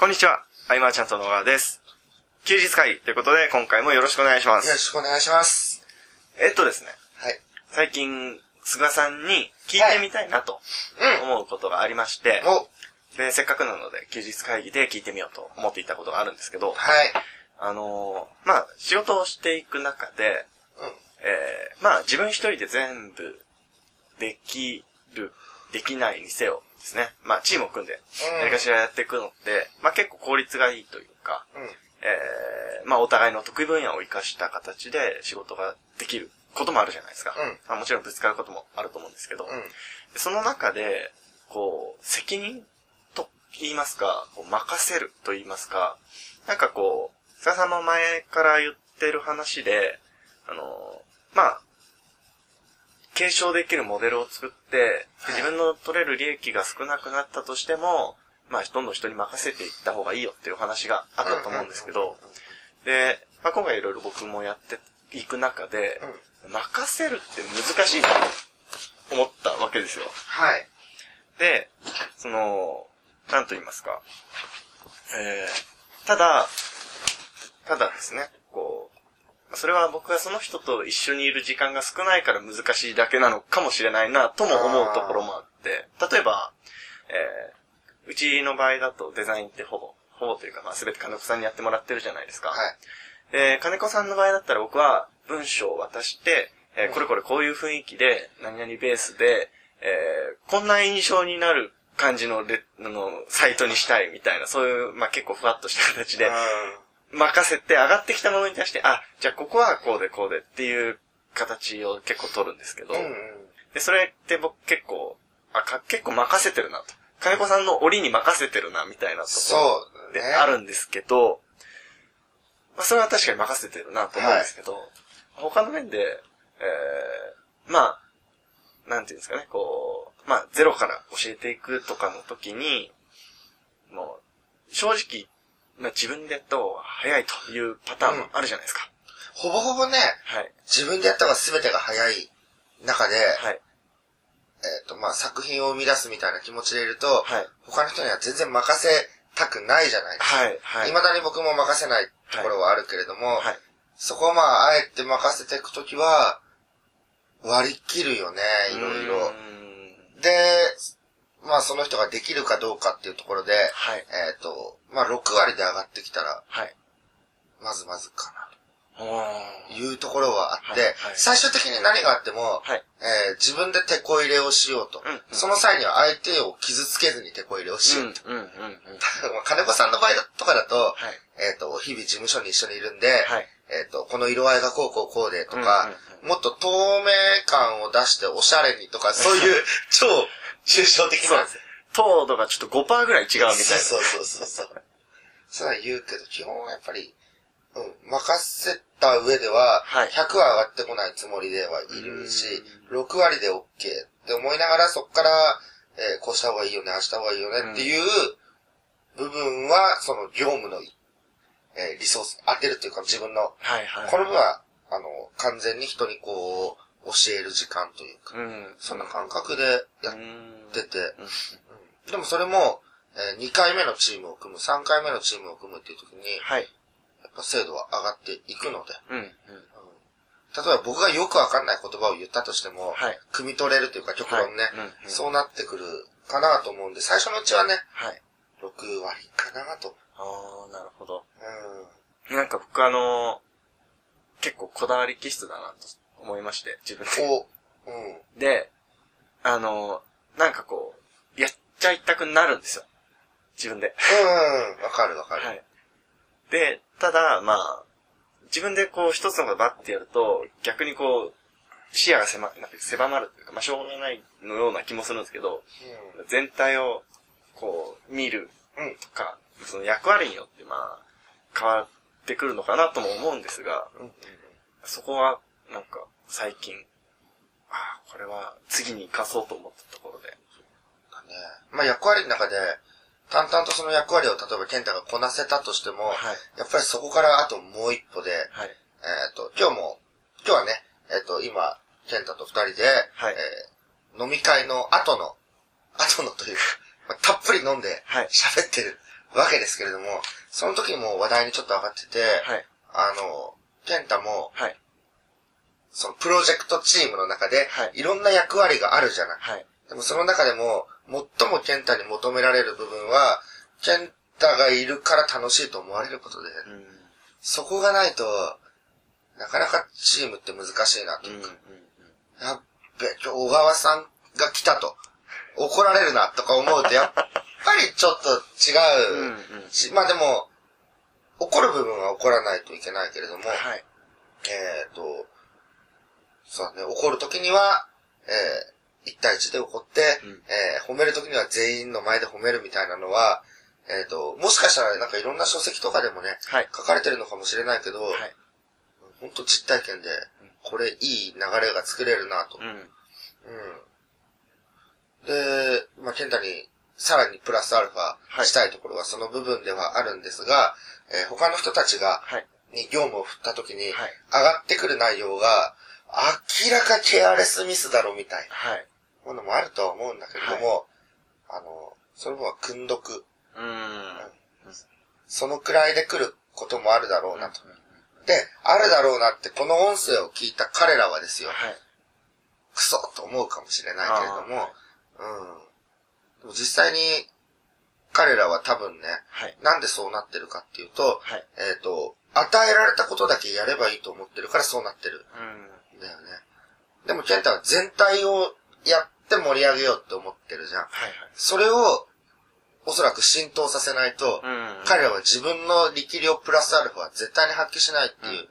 こんにちは、アイマーちゃんと野川です。休日会議ということで、今回もよろしくお願いしまよろす。しくお願いします。えっとですね、はい。最近、菅さんに聞いてみたいなとうん。思うことがありまして、お、で、せっかくなので休日会議で聞いてみようと思っていたことがあるんですけど、はい。あのーまあ、仕事をしていく中で、うん。えー、まあ、自分一人で全部できる、できないにせよですね。まあ、チームを組んで、うん何かしらやっていくのって、まあ結構効率がいいというか、うん。えー、まあお互いの得意分野を活かした形で仕事ができることもあるじゃないですか。うんまあ、もちろんぶつかることもあると思うんですけど、うん。その中で、こう、責任と言いますか、こう任せると言いますか、なんかこう、菅さんも前から言ってる話で、あの、まあ、継承できるモデルを作って、で自分の取れる利益が少なくなったとしても、まあ、どんどん人に任せていった方がいいよっていう話があったと思うんですけど、で、まあ、今回いろいろ僕もやっていく中で、任せるって難しいなと思ったわけですよ。はい。で、その、なんと言いますか。えー、ただ、ただですね、それは僕がその人と一緒にいる時間が少ないから難しいだけなのかもしれないなとも思うところもあって、例えば、えー、うちの場合だとデザインってほぼ、ほぼというかまあ全て金子さんにやってもらってるじゃないですか。はい。で、金子さんの場合だったら僕は文章を渡して、えーこれこれこういう雰囲気で、何々ベースで、えーこんな印象になる感じのレあのサイトにしたいみたいな、そういう、まあ、結構ふわっとした形で、任せて上がってきたものに対して、あ、じゃあここはこうでこうでっていう形を結構取るんですけど、うん。うん。で、それって僕結構、あ、か結構任せてるなと。金子さんの折に任せてるなみたいなところそうね。であるんですけど、まあ、それは確かに任せてるなと思うんですけど、他の面で、えー、まあ、なんていうんですかね、こう、まあ、ゼロから教えていくとかの時に、もう、正直、まあ、自分でやった方が早いというパターンもあるじゃないですか。ほぼほぼね、はい。自分でやった方が全てが早い中で、はい。えっ、と、まあ、作品を生み出すみたいな気持ちでいると、はい。他の人には全然任せたくないじゃないですか。はい。はい。未だに僕も任せないところはあるけれども、はい。そこをまあ、あえて任せていくときは、割り切るよね、いろいうろ。ーんで、まあその人ができるかどうかっていうところで、はい。えっ、と、まあ6割で上がってきたら、はい。まずまずかな、というところはあって、はいはい最終的に何があっても、はい。えー自分で手こ入れをしようと、うんうんその際には相手を傷つけずに手こ入れをしようと。うん、うん、うん、うん。まあ金子さんの場合とかだと、はい。えっ、と、日々事務所に一緒にいるんで、はい。えっ、と、この色合いがこうこうこうでとか、うんうんもっと透明感を出しておしゃれにとか、そういう 超抽象的なそうです。糖度がちょっと5%ぐらい違うみたいな。そうそうそうそう。そうは言うけど、基本はやっぱり、うん、任せた上では、はい100は上がってこないつもりではいるし、6割で OK って思いながら、そこから、えーこうした方がいいよね、ああした方がいいよねっていう部分は、その業務の、えーリソース、当てるっていうか自分の、はいはい。この分は、あの、完全に人にこう、教える時間というか、うん。そんな感覚でやっうんてて、うんでもそれも、え2回目のチームを組む、3回目のチームを組むっていう時に、はい。やっぱ精度は上がっていくので、うん。うん。例えば僕がよくわかんない言葉を言ったとしても、はい。汲み取れるというか極論ね、はいうんうんそうなってくるかなと思うんで、最初のうちはね、はい。6割かなと。ああ、なるほど。うん。なんか僕あの結構こだわり気質だなと思いまして、自分で。こう、うん。で、あのなんかこう、やっちゃいたくなるんですよ。自分で。うん、わかるわかる。はい。で、ただ、まあ、自分でこう一つのことバッてやると、逆にこう、視野が狭なんか狭まるというか、まあ、しょうがないのような気もするんですけど、全体を、こう、見るうん。とか、その役割によって、まあ、変わってくるのかなとも思うんですが、うん。うん。そこは、なんか、最近、ああ、これは次に生かそうと思ったところで。だね。まあ役割の中で、淡々とその役割を例えば健太がこなせたとしても、はい。やっぱりそこからあともう一歩で、はい。えっ、と、今日も、今日はね、えっ、と、今、健太と二人で、はいえー飲み会の後の、後のというか、まあたっぷり飲んではい喋ってるわけですけれども、その時も話題にちょっと上がってて、はい。あの、ケンタも、はい。そのプロジェクトチームの中ではい、いろんな役割があるじゃない。はい。でもその中でも、最もケンタに求められる部分は、ケンタがいるから楽しいと思われることで、うん。そこがないと、なかなかチームって難しいなとうん。うんいうか、やっべ、今日小川さんが来たと、怒られるなとか思うと、やっぱりちょっと違うん。ううん。し、まあでも、怒る部分は怒らないといけないけれども、はい。えっ、と、そうだね、怒るときには、えー、1対1で怒って、うんえー褒めるときには全員の前で褒めるみたいなのは、えっ、と、もしかしたらなんかいろんな書籍とかでもね、はい。書かれてるのかもしれないけど、はい。ほんと実体験で、これいい流れが作れるなと。うん。うん。で、まあ、ケンタにさらにプラスアルファしたいところはその部分ではあるんですが、えー他の人たちが、はい。に業務を振った時に、はい上がってくる内容が、明らかケアレスミスだろみたいはい。なものもあるとは思うんだけれども、あの、その分は訓読、うん。そのくらいで来ることもあるだろうなと。で、あるだろうなって、この音声を聞いた彼らはですよ、はい。クソと思うかもしれないけれども、うん。でも実際に、彼らは多分ね、はい。なんでそうなってるかっていうと、はい。えっ、と、与えられたことだけやればいいと思ってるからそうなってるうん。んだよね。でも、ケンタは全体をやって盛り上げようって思ってるじゃん。はい。それを、おそらく浸透させないと、うん。彼らは自分の力量プラスアルファは絶対に発揮しないってうん。いう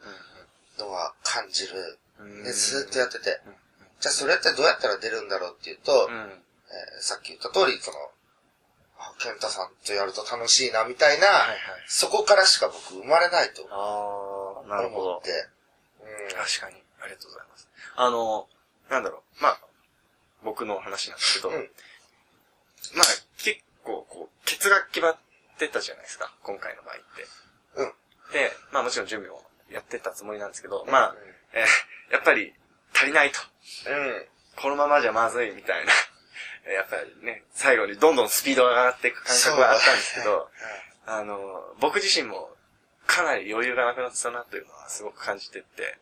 のは感じる。うん。で、ずーっとやっててうん。じゃあそれってどうやったら出るんだろうっていうと、うん。えーさっき言った通り、その、あ、ケンタさんとやると楽しいな、みたいな、はいはい。そこからしか僕生まれないとああ、なるほど思っ。て。うん。確かに。ありがとうございます。あの、なんだろう。まあ、僕の話なんですけど、うんまあ、結構、こう、ケツが決まってたじゃないですか。今回の場合って。うん。で、まあもちろん準備もやってたつもりなんですけど、まあうん、えーやっぱり足りないと。うん。このままじゃまずいみたいな。え ーやっぱりね、最後にどんどんスピードが上がっていく感覚はあったんですけど、あの、僕自身もかなり余裕がなくなってたなというのはすごく感じてって、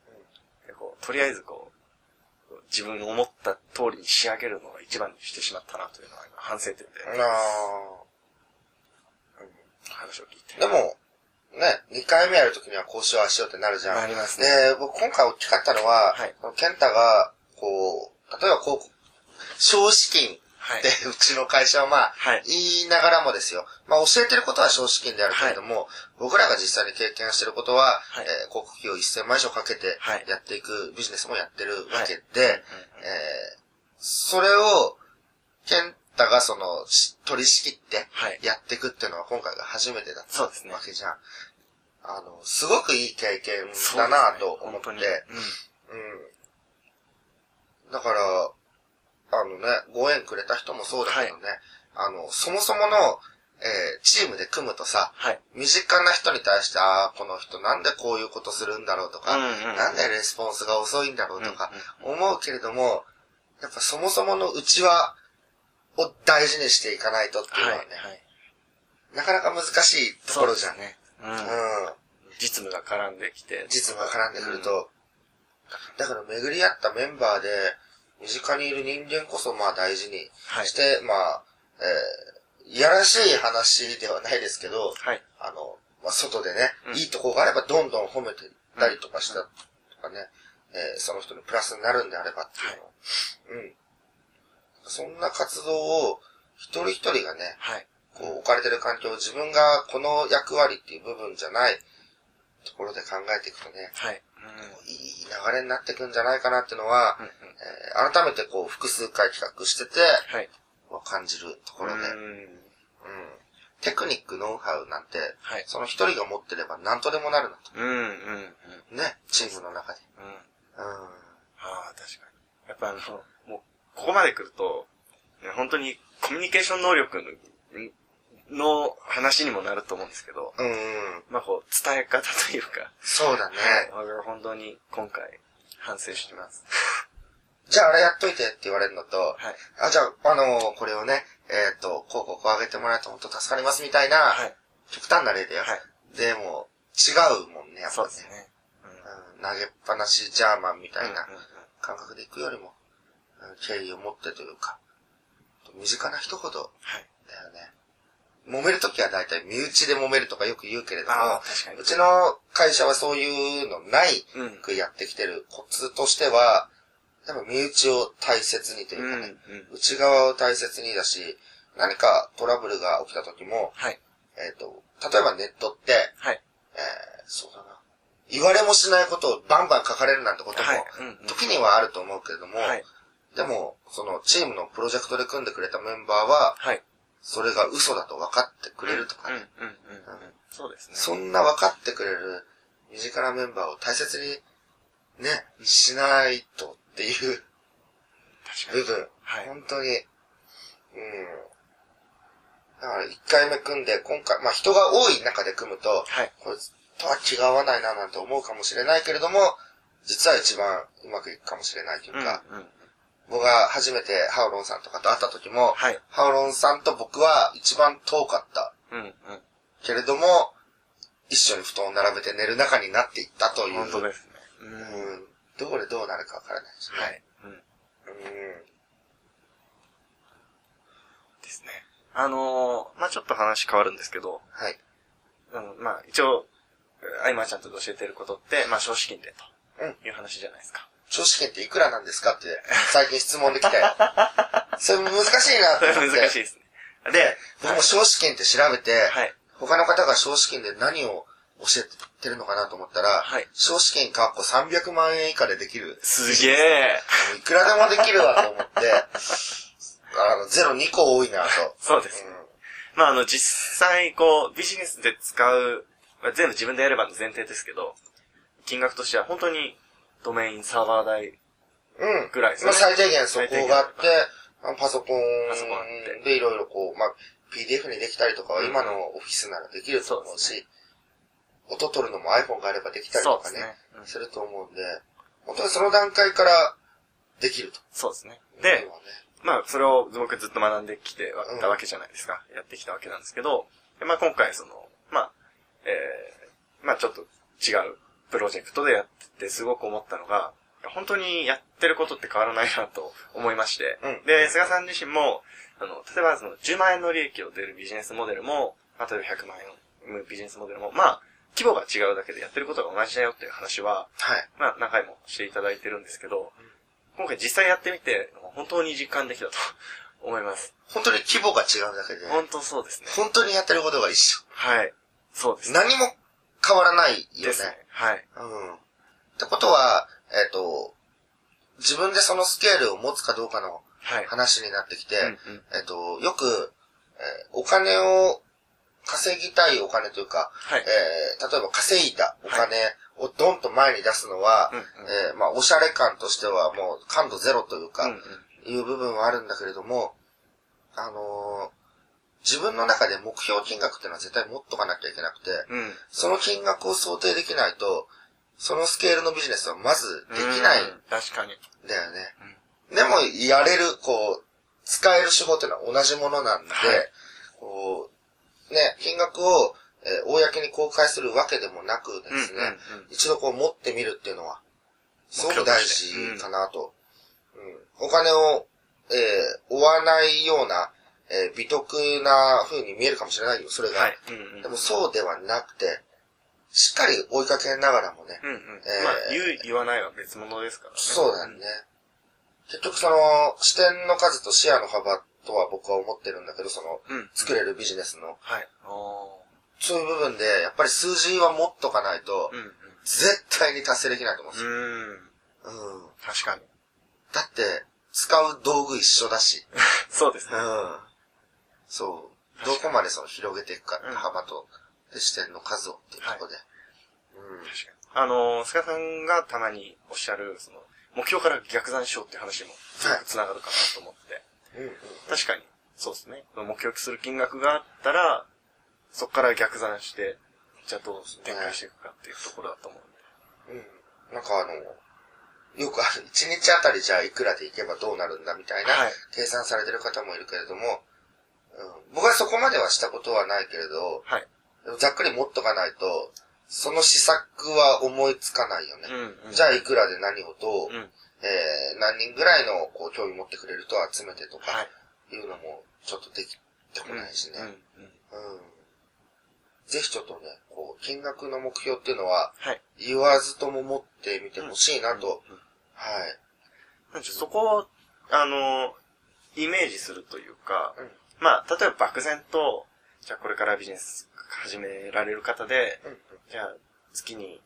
うとりあえずこう、自分の思った通りに仕上げるのが一番にしてしまったなというのは今反省点でうん。あ話を聞いて。ーでも、ね、2回目やるときにはこうしよう、ああしようってなるじゃん。なりますね。で、僕今回大きかったのは、はいタが、こう、例えばこう、少子金はい。って、うちの会社はまあ、はい。言いながらもですよ。まあ教えてることは少子金であるけれども、僕らが実際に経験してることは、はい。えー広告費を1000万以上かけてはい。やっていくビジネスもやってるわけで、えーそれを、ケンタがその、し取り仕切ってはい。やっていくっていうのは今回が初めてだったわけじゃん。あの、すごくいい経験だなと思って。うん。だから、あのね、ご縁くれた人もそうだけどね、あの、そもそもの、えーチームで組むとさ、はい。身近な人に対して、ああ、この人なんでこういうことするんだろうとか、うんうんうんなんでレスポンスが遅いんだろうとかうん、思うけれども、やっぱそもそもの内輪を大事にしていかないとっていうはい。のはね、はい。なかなか難しいところじゃん。ね。うん。うん。実務が絡んできて。実務が絡んでくると、だから巡り合ったメンバーで、身近にいる人間こそまあ大事にはいして、まあ、えー、いやらしい話ではないですけど、はい。あの、まあ、外でね、うんいいとこがあればどんどん褒めていったりとかしたとかね、えーその人にプラスになるんであればっていうのを、うん。そんな活動を一人一人がね、はい。こう置かれてる環境を自分がこの役割っていう部分じゃないところで考えていくとね、はい。いい流れになっていくんじゃないかなっていうのは、うん。うん。えー改めてこう複数回企画してて、はい。まあ感じるところで、うんうんテクニック、ノウハウなんて、はい。その一人が持ってれば何とでもなるなと。うん。うん。うん。ね、チームの中で。うん。うん。ああ、確かに。やっぱあの、もう、ここまで来ると、ね本当にコミュニケーション能力のの話にもなると思うんですけど、うんうん。まあこう、伝え方というか、そうだね。はい。僕は本当に今回反省してます。じゃああれやっといてって言われるのと、はい。あ、じゃあ、あのーこれをね、えーっと、こうこうこう上げてもらえると本当助かりますみたいなはい。極端な例でよ。はい。でも、違うもんね、やっぱねそうです。ね。うん投げっぱなしジャーマンみたうん。いな感覚で行くよりも、うん敬意を持ってというか、身近な人ほどはい。だよね。揉めるときは大体身内で揉めるとかよく言うけれども。うちの会社はそういうのないうん。くやってきてるコツとしては、やっぱ身内を大切にというかね、うん。内側を大切にだし、何かトラブルが起きた時も、はい。えっ、と、例えばネットって、はい。えー、そうだな。言われもしないことをバンバン書かれるなんてことも、はい。うんうん。時にはあると思うけれども、はい。でも、そのチームのプロジェクトで組んでくれたメンバーは、はい。それが嘘だと分かってくれるとかね、うんうんうんうん。そうですね。そんな分かってくれる身近なメンバーを大切にね、しないとっていう部。分、はい。本当に、うん。だから一回目組んで、今回、まあ人が多い中で組むと、はい。こいつとは気が合わないななんて思うかもしれないけれども、実は一番うまくいくかもしれないというか、うんうん。僕が初めてハウロンさんとかと会った時も、はい。ハウロンさんと僕は一番遠かったうんうん。けれども、一緒に布団を並べて寝る仲になっていったという。本当ですね。う。うんん。どこでどうなるかわからないしね。はい。うん。うん。ですね。あのー、まあちょっと話変わるんですけど、はい。あのまあ一応、アイマーちゃんと教えてることって、まあ少子金でうんという話じゃないですか。少子券っていくらなんですかって、最近質問できたよ。それ難しいなって。難しいですね。で、僕も少子券って調べて、はい。他の方が少子券で何を教えてるのかなと思ったら、はい少子券かっこ300万円以下でできる。すげえ。いくらでもできるわと思って、あの、ゼロ2個多いなと。そうですね。まああの実際こう、ビジネスで使う、まあ、全部自分でやればの前提ですけど、金額としては本当にドメインサーバー代うん。うん。ぐらいですねまあ、最低限そこがあって、パソコパソコンでいろいろこう、まあ、PDF にできたりとかはうん今のオフィスならできると思うし、音取るのも iPhone があればできたりとかねすねうんすると思うんで、本当にその段階からできると。そうですね。でねまあ、それを僕ずっと学んできてたわけじゃないですか。やってきたわけなんですけど、でまあ今回その、まあ、えー、まあちょっと違うプロジェクトでやっててすごく思ったのが、本当にやってることって変わらないなと思いまして、うんで、菅さん自身も、あの、例えばその10万円の利益を出るビジネスモデルも、まあ例えば100万円のビジネスモデルも、まあ、規模が違うだけでやってることが同じだよっていう話は、はい。まあ何回もしていただいてるんですけど、今回実際やってみて、本当に実感できたと 思います。本当に規模が違うだけで、本当そうですね。本当にやってることが一緒。はい。そうですね。何も変わらないよね。ですね。はい。うん。ってことは、えっ、と、自分でそのスケールを持つかどうかのはい。話になってきて、うんうんえっ、と、よく、えーお金を稼ぎたいお金というか、はい。えー例えば稼いだお金をドンと前に出すのは、うんうんえーまあ、おしゃれ感としてはもう感度ゼロというか、いう部分はあるんだけれども、あのー自分の中で目標金額っていうのは絶対持っとかなきゃいけなくて、うん。その金額を想定できないと、そのスケールのビジネスはまずできない確かに。だよね。でも、やれる、こう、使える手法っていうのは同じものなんで、はいこう、ね、金額を、えー公に公開するわけでもなくですね、うんうんうん一度こう持ってみるっていうのは、すごく大事かなと。うんお金を、えー追わないような、えー美徳な風に見えるかもしれないよ、それが。はい。うんうんでもそうではなくて、しっかり追いかけながらもね、うんうん。えーまあ、言う、言わないは別物ですからね。そうだよね。結局その、視点の数と視野の幅とは僕は思ってるんだけど、その、うん。作れるビジネスの。はい。おそういう部分で、やっぱり数字は持っとかないとー。う、んうん。絶対に達成できないと思うんですよ。うん。うん。確かに。だって、使う道具一緒だし。そうですね。うん。そう。どこまでその広げていくかってうん幅と、で視点の数をっていうところで。うん。確かに。あのー、菅さんがたまにおっしゃる、その、目標から逆算しようっていう話にも、すごく繋がるかなと思って。うんうん。確かに、そうですね。目標とする金額があったら、そこから逆算して、じゃあどう展開していくかっていうところだと思うんで。うん。なんかあの、よくある、1日あたりじゃあいくらでいけばどうなるんだみたいな、はい計算されてる方もいるけれども、うん、僕はそこまではしたことはないけれど、はい。ざっくり持っとかないと、その施策は思いつかないよね。うん。じゃあいくらで何をどう、うん。えー、何人ぐらいのこう興味持ってくれる人を集めてとか、はい。いうのもちょっとできてこないしね。うん。うん。うん。ぜひちょっとね、こう、金額の目標っていうのは、はい。言わずとも持ってみてほしいなと、うん。はい。なんでそこを、あの、イメージするというか、うんまあ、例えば漠然と、じゃあこれからビジネス始められる方で、うんじゃあ月に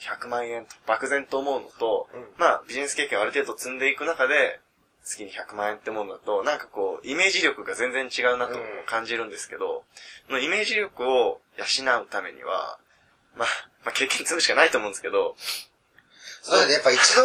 100万円と漠然と思うのと、うん。まあビジネス経験をある程度積んでいく中で、月に100万円ってものだと、なんかこう、イメージ力が全然違うなとうん。感じるんですけど、そのイメージ力を養うためには、まあ、まあ経験積むしかないと思うんですけど、それでやっぱ一度、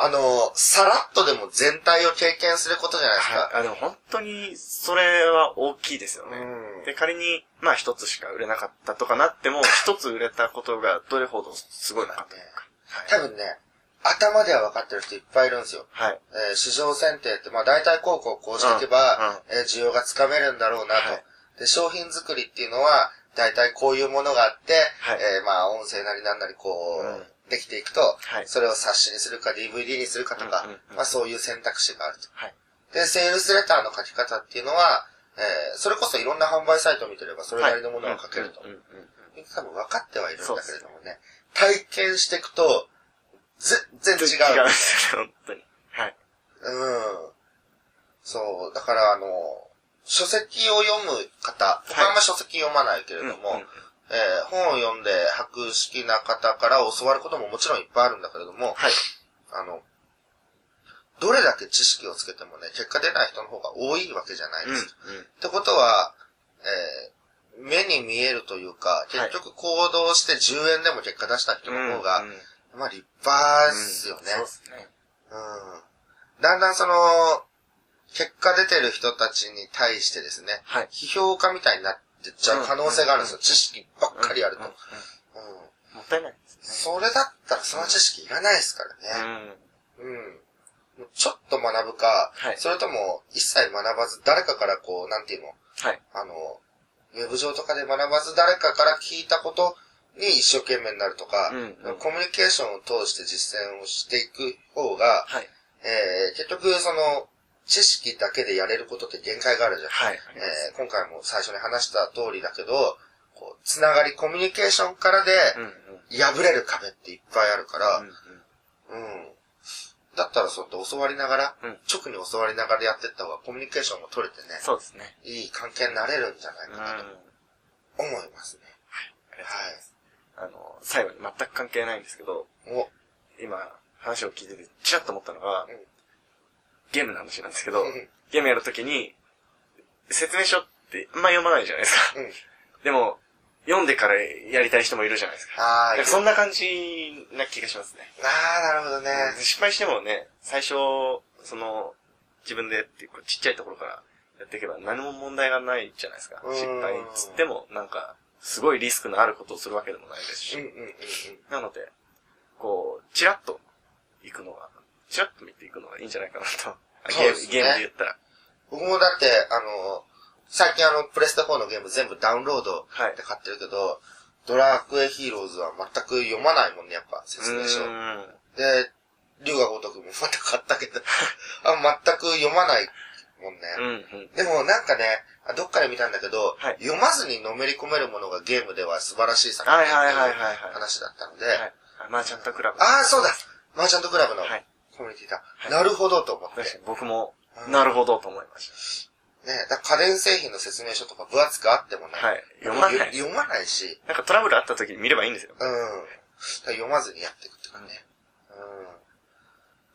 あの、さらっとでも全体を経験することじゃないですか。はい、あでも本当にそれは大きいですよね。うんで、仮に、まあ一つしか売れなかったとかなっても、一つ売れたことがどれほどすごいのかというか。多分ね、頭では分かってる人いっぱいいるんですよ。はい。えー市場選定って、まあ大体こうこうこうしていけば、えー需要がつかめるんだろうなと。はいで、商品作りっていうのは、大体こういうものがあって、はいえーまあ音声なりなんなりこう、うんできていくと、はいそれを冊子にするか DVD にするかとか、うんうんうんまあそういう選択肢があると。はい。で、セールスレターの書き方っていうのは、えーそれこそいろんな販売サイトを見てればそれなりのものが書けると。うんうんうん多分分かってはいるんだけれどもね、体験していくと、全然違う。違うんですよ、本当に。はい。うん。そう、だからあの、書籍を読む方、僕はあんま書籍読まないけれども、うんうんえー本を読んで博識な方から教わることももちろんいっぱいあるんだけれども、はい。あの、どれだけ知識をつけてもね、結果出ない人の方が多いわけじゃないうん。うんです。ってことは、えー目に見えるというか、結局行動して10円でも結果出した人の方が、うんうんまあ立派ですよね。そうですね。うん。だんだんその、結果出てる人たちに対してですね、はい。批評家みたいになってっちゃう可能性があるんですよ。うん知識ばっかりあると。うんうんもったいないですね。それだったらその知識いらないですからね。うん。うん。ちょっと学ぶか、はいそれとも一切学ばず誰かからこう、なんていうの、はい。あの、ウェブ上とかで学ばず誰かから聞いたことに一生懸命になるとか、うんうんコミュニケーションを通して実践をしていく方が、はい。えー、結局その、知識だけでやれることって限界があるじゃん。はい。えー、今回も最初に話した通りだけど、こう、つながり、コミュニケーションからで。破れる壁っていっぱいあるから、うんうんうん。だったらそうやって教わりながら、うん直に教わりながらやってった方がコミュニケーションも取れてね、そうですね。いい関係になれるんじゃないうん。かなとあり思いますね。がとうございます。あの、最後に全く関係ないんですけど、お、今、話を聞いてて、ちらっと思ったのが、うんゲームの話なんですけどうん、ゲームやるときに、説明書ってあんま読まないじゃないですか。うん。でも、読んでからやりたい人もいるじゃないですか。あそんな感じな気がしますね。あー、なるほどね。失敗してもね、最初、その、自分でっていうか、ちっちゃいところからやっていけば何も問題がないじゃないですか。うん失敗っつっても、なんか、すごいリスクのあることをするわけでもないですし。なので、こう、チラッと行くのが、チラッと見ていくのがいいんじゃないかなと。あゲーム、ねゲームで言ったら。僕もだって、あの、最近あの、プレステ4のゲーム全部ダウンロードはいで買ってるけど、ドラクエヒーローズは全く読まないもんね、やっぱ、説明書で、竜が如くもまた買ったけど、あ全く読まないもんね。うんうん。でもなんかね、あどっかで見たんだけど、はい読まずにのめり込めるものがゲームでは素晴らしい作品はいはいってはいはいはい。話だったので、はい。マーチャントクラブ。ああ、そうだマーチャントクラブのはい。コミュニティなるほどと思って。僕も、うんなるほどと思いましね、だ家電製品の説明書とか分厚くあってもね、た。はい。読まない。読まないし、なんかトラブルあった時に見ればいいんですよ。うん。読まずにやっていくっていうかね。うん。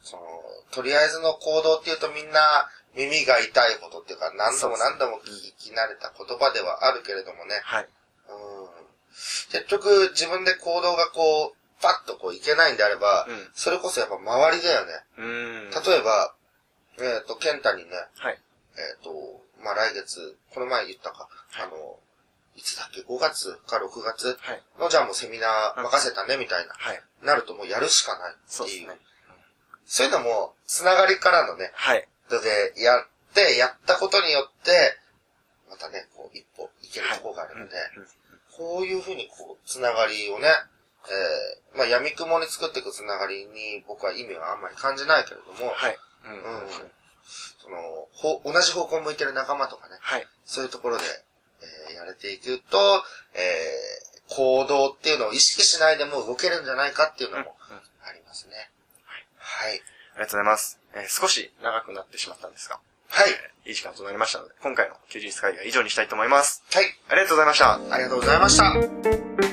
その、とりあえずの行動っていうとみんな耳が痛いことっていうか何度も何度も聞き慣れた言葉ではあるけれどもね。はい。うん。結局自分で行動がこう、パッとこういけないんであれば、うんそれこそやっぱ周りだよね。例えば、えっ、と、ケンタにね、はい。えっ、と、まあ、来月、この前言ったか、あの、いつだっけ、5月か6月はい。の、じゃあもうセミナー任せたね、みたいな、はい。なるともうやるしかないっていう。そうね。そういうのも、つながりからのね、はい。ので、やって、やったことによって、またね、こう、一歩いけるところがあるので、うんうんこういうふうにこう、つながりをね、えー、まあ闇雲に作っていくつながりに僕は意味はあんまり感じないけれども、はい。うん。うんその、ほ、同じ方向を向いてる仲間とかね、はい。そういうところで、えーやれていくと、えー、行動っていうのを意識しないでも動けるんじゃないかっていうのもうんありますね。はい。ありがとうございます。えー少し長くなってしまったんですが、はい。いい時間となりましたので、今回の休日会議は以上にしたいと思います。はい。ありがとうございました。ありがとうございました。